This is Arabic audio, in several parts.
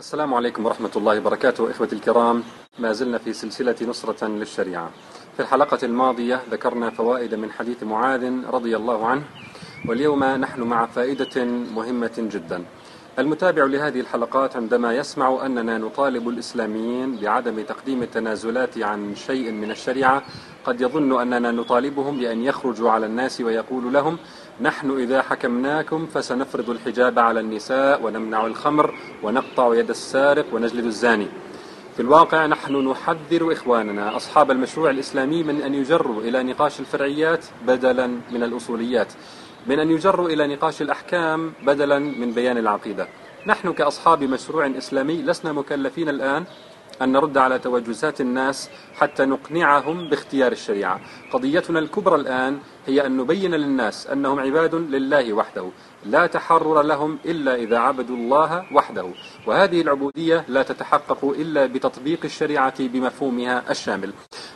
السلام عليكم ورحمة الله وبركاته إخوتي الكرام. ما زلنا في سلسلة نصرة للشريعة. في الحلقة الماضية ذكرنا فوائد من حديث معاذ رضي الله عنه واليوم نحن مع فائدة مهمة جدا. المتابع لهذه الحلقات عندما يسمع أننا نطالب الإسلاميين بعدم تقديم التنازلات عن شيء من الشريعة قد يظن أننا نطالبهم بأن يخرجوا على الناس ويقول لهم نحن إذا حكمناكم فسنفرض الحجاب على النساء ونمنع الخمر ونقطع يد السارق ونجلد الزاني. في الواقع نحن نحذر إخواننا أصحاب المشروع الإسلامي من أن يجروا إلى نقاش الفرعيات بدلا من الأصوليات. من أن يجروا إلى نقاش الأحكام بدلا من بيان العقيدة. نحن كأصحاب مشروع إسلامي لسنا مكلفين الآن أن نرد على توجسات الناس حتى نقنعهم باختيار الشريعة. قضيتنا الكبرى الآن هي أن نبين للناس أنهم عباد لله وحده لا تحرر لهم إلا إذا عبدوا الله وحده. وهذه العبودية لا تتحقق إلا بتطبيق الشريعة بمفهومها الشامل.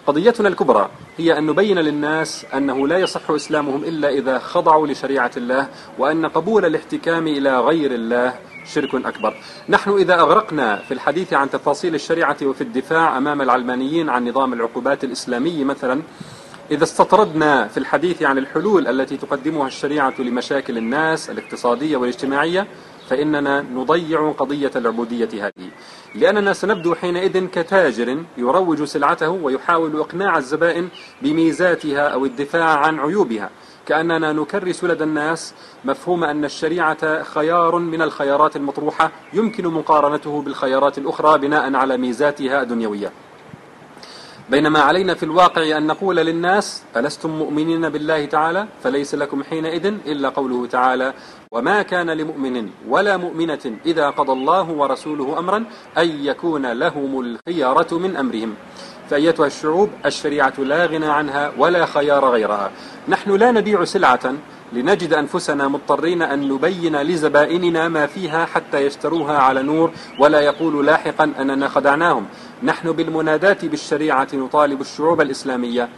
قضيتنا الكبرى هي أن نبين للناس أنه لا يصح إسلامهم إلا إذا خضعوا لشريعة الله وأن قبول الاحتكام إلى غير الله شرك أكبر. نحن إذا أغرقنا في الحديث عن تفاصيل الشريعة وفي الدفاع أمام العلمانيين عن نظام العقوبات الإسلامي مثلا إذا استطردنا في الحديث عن الحلول التي تقدمها الشريعة لمشاكل الناس الاقتصادية والاجتماعية فإننا نضيع قضية العبودية هذه. لأننا سنبدو حينئذ كتاجر يروج سلعته ويحاول إقناع الزبائن بميزاتها أو الدفاع عن عيوبها. كأننا نكرس لدى الناس مفهوم أن الشريعة خيار من الخيارات المطروحة يمكن مقارنته بالخيارات الأخرى بناء على ميزاتها الدنيوية. بينما علينا في الواقع أن نقول للناس ألستم مؤمنين بالله تعالى؟ فليس لكم حينئذ إلا قوله تعالى وما كان لمؤمن ولا مؤمنة إذا قضى الله ورسوله أمرا أن يكون لهم الخيارة من أمرهم. فأيتها الشعوب الشريعة لا غنى عنها ولا خيار غيرها. نحن لا نبيع سلعة لنجد أنفسنا مضطرين أن نبين لزبائننا ما فيها حتى يشتروها على نور ولا يقولوا لاحقا أننا خدعناهم. نحن بالمنادات بالشريعة نطالب الشعوب الإسلامية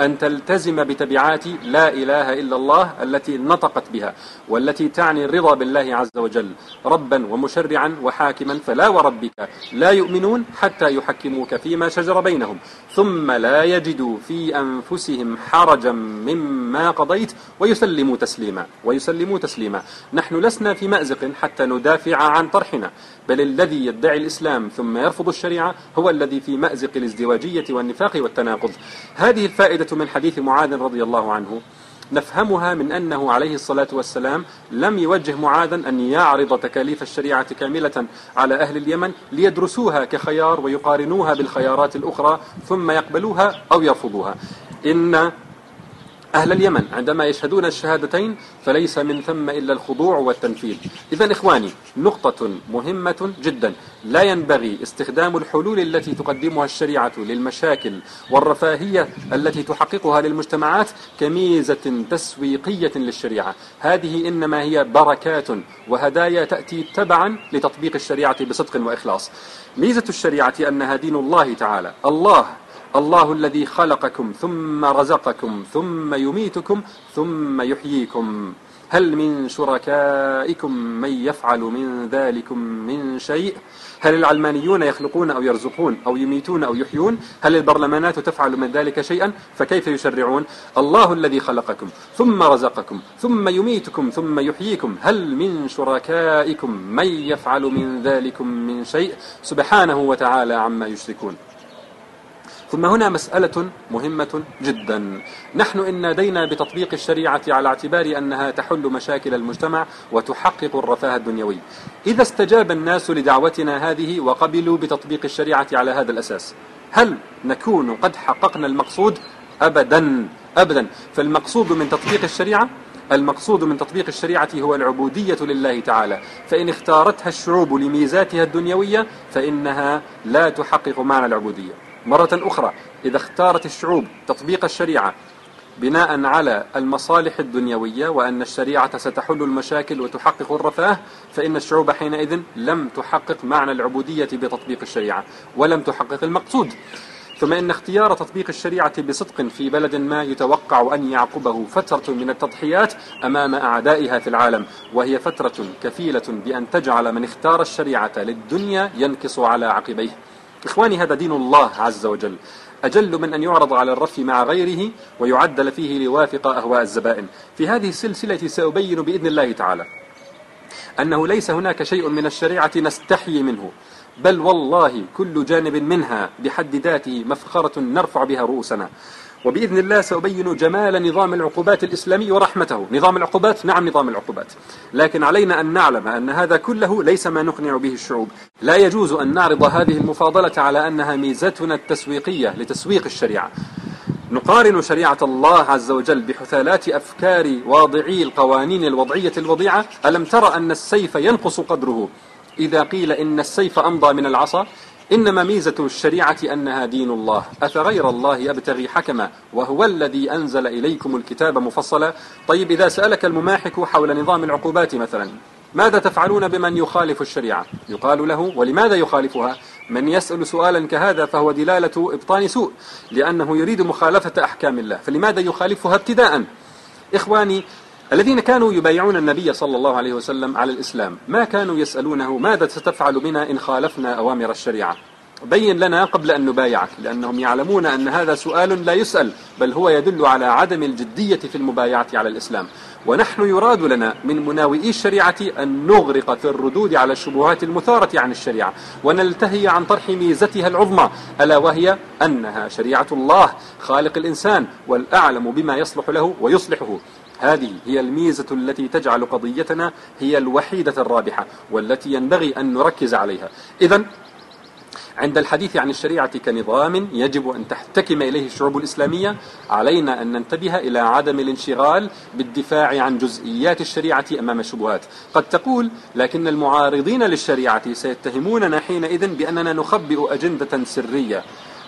أن تلتزم بتبعات لا إله إلا الله التي نطقت بها والتي تعني الرضا بالله عز وجل ربا ومشرعا وحاكما فلا وربك لا يؤمنون حتى يحكموك فيما شجر بينهم. ثم لا يجدوا في أنفسهم حرجا مما قضيت ويسلموا تسليما ويسلموا تسليما. نحن لسنا في مأزق حتى ندافع عن طرحنا. بل الذي يدعي الإسلام ثم يرفض الشريعة هو الذي في مأزق الازدواجية والنفاق والتناقض. هذه الفائدة من حديث معاذ رضي الله عنه. نفهمها من أنه عليه الصلاة والسلام لم يوجه معاذا أن يعرض تكاليف الشريعة كاملة على أهل اليمن ليدرسوها كخيار ويقارنوها بالخيارات الأخرى ثم يقبلوها أو يرفضوها. إن أهل اليمن عندما يشهدون الشهادتين فليس من ثم إلا الخضوع والتنفيذ. إذا إخواني نقطة مهمة جدا. لا ينبغي استخدام الحلول التي تقدمها الشريعة للمشاكل والرفاهية التي تحققها للمجتمعات كميزة تسويقية للشريعة. هذه إنما هي بركات وهدايا تأتي تبعا لتطبيق الشريعة بصدق وإخلاص. ميزة الشريعة أنها دين الله تعالى. الله الله الذي خلقكم ثم رزقكم ثم يميتكم ثم يحييكم. هل من شركائكم من يفعل من ذلكم من شيء؟ هل العلمانيون يخلقون أو يرزقون أو يميتون أو يحيون؟ هل البرلمانات تفعل من ذلك شيئا؟ فكيف يشرعون؟ الله الذي خلقكم ثم رزقكم ثم يميتكم ثم يحييكم. هل من شركائكم من يفعل من ذلكم من شيء؟ سبحانه وتعالى عما يشركون. ثم هنا مسألة مهمة جدا. نحن إن نادينا بتطبيق الشريعة على اعتبار أنها تحل مشاكل المجتمع وتحقق الرفاه الدنيوي. إذا استجاب الناس لدعوتنا هذه وقبلوا بتطبيق الشريعة على هذا الأساس هل نكون قد حققنا المقصود؟ أبدا أبدا. فالمقصود من تطبيق الشريعة المقصود من تطبيق الشريعة هو العبودية لله تعالى. فإن اختارتها الشعوب لميزاتها الدنيوية فإنها لا تحقق معنى العبودية. مرة أخرى إذا اختارت الشعوب تطبيق الشريعة بناء على المصالح الدنيوية وأن الشريعة ستحل المشاكل وتحقق الرفاه فإن الشعوب حينئذ لم تحقق معنى العبودية بتطبيق الشريعة ولم تحقق المقصود. ثم إن اختيار تطبيق الشريعة بصدق في بلد ما يتوقع أن يعقبه فترة من التضحيات أمام أعدائها في العالم وهي فترة كفيلة بأن تجعل من اختار الشريعة للدنيا ينكص على عقبيه. إخواني هذا دين الله عز وجل. أجل من أن يعرض على الرف مع غيره ويعدل فيه ليوافق أهواء الزبائن. في هذه السلسلة سأبين بإذن الله تعالى أنه ليس هناك شيء من الشريعة نستحي منه بل والله كل جانب منها بحد ذاته مفخرة نرفع بها رؤوسنا. وبإذن الله سأبين جمال نظام العقوبات الإسلامي ورحمته. نظام العقوبات؟ نعم نظام العقوبات. لكن علينا أن نعلم أن هذا كله ليس ما نقنع به الشعوب. لا يجوز أن نعرض هذه المفاضلة على أنها ميزتنا التسويقية لتسويق الشريعة. نقارن شريعة الله عز وجل بحثالات أفكار واضعي القوانين الوضعية الوضيعة. ألم تر أن السيف ينقص قدره؟ إذا قيل إن السيف أمضى من العصا إنما ميزة الشريعة أنها دين الله. أفغير الله أبتغي حكما وهو الذي أنزل إليكم الكتاب مفصلا؟ طيب إذا سألك المماحك حول نظام العقوبات مثلا ماذا تفعلون بمن يخالف الشريعة؟ يقال له ولماذا يخالفها؟ من يسأل سؤالا كهذا فهو دلالة إبطان سوء لأنه يريد مخالفة أحكام الله. فلماذا يخالفها ابتداء؟ إخواني الذين كانوا يبايعون النبي صلى الله عليه وسلم على الإسلام ما كانوا يسألونه ماذا ستفعل بنا إن خالفنا أوامر الشريعة؟ بين لنا قبل أن نبايعك لأنهم يعلمون أن هذا سؤال لا يسأل بل هو يدل على عدم الجدية في المبايعة على الإسلام. ونحن يراد لنا من مناوئي الشريعة أن نغرق في الردود على الشبهات المثارة عن الشريعة ونلتهي عن طرح ميزتها العظمى ألا وهي أنها شريعة الله خالق الإنسان والأعلم بما يصلح له ويصلحه. هذه هي الميزة التي تجعل قضيتنا هي الوحيدة الرابحة والتي ينبغي أن نركز عليها. إذا عند الحديث عن الشريعة كنظام يجب أن تحتكم إليه الشعوب الإسلامية علينا أن ننتبه إلى عدم الانشغال بالدفاع عن جزئيات الشريعة أمام الشبهات قد تقول لكن المعارضين للشريعة سيتهموننا حينئذ بأننا نخبئ أجندة سرية.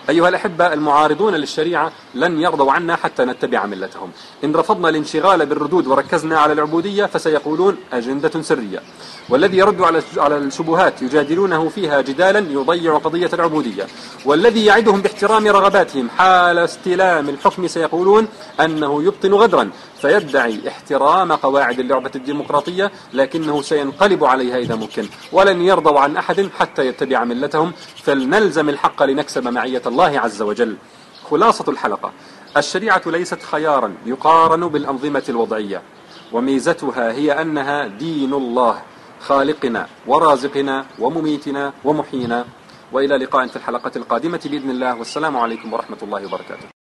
أيها الأحبة المعارضون للشريعة لن يرضوا عنا حتى نتبع ملتهم. إن رفضنا الانشغال بالردود وركزنا على العبودية فسيقولون أجندة سرية. والذي يرد على الشبهات يجادلونه فيها جدالا يضيع قضية العبودية. والذي يعدهم باحترام رغباتهم حال استلام الحكم سيقولون أنه يبطن غدرا. فيدعي احترام قواعد اللعبة الديمقراطية لكنه سينقلب عليها إذا ممكن. ولن يرضوا عن أحد حتى يتبع ملتهم. فلنلزم الحق لنكسب معية الله عز وجل. خلاصة الحلقة. الشريعة ليست خيارا يقارن بالأنظمة الوضعية. وميزتها هي أنها دين الله خالقنا ورازقنا ومميتنا ومحيينا. وإلى لقاء في الحلقة القادمة بإذن الله. والسلام عليكم ورحمة الله وبركاته.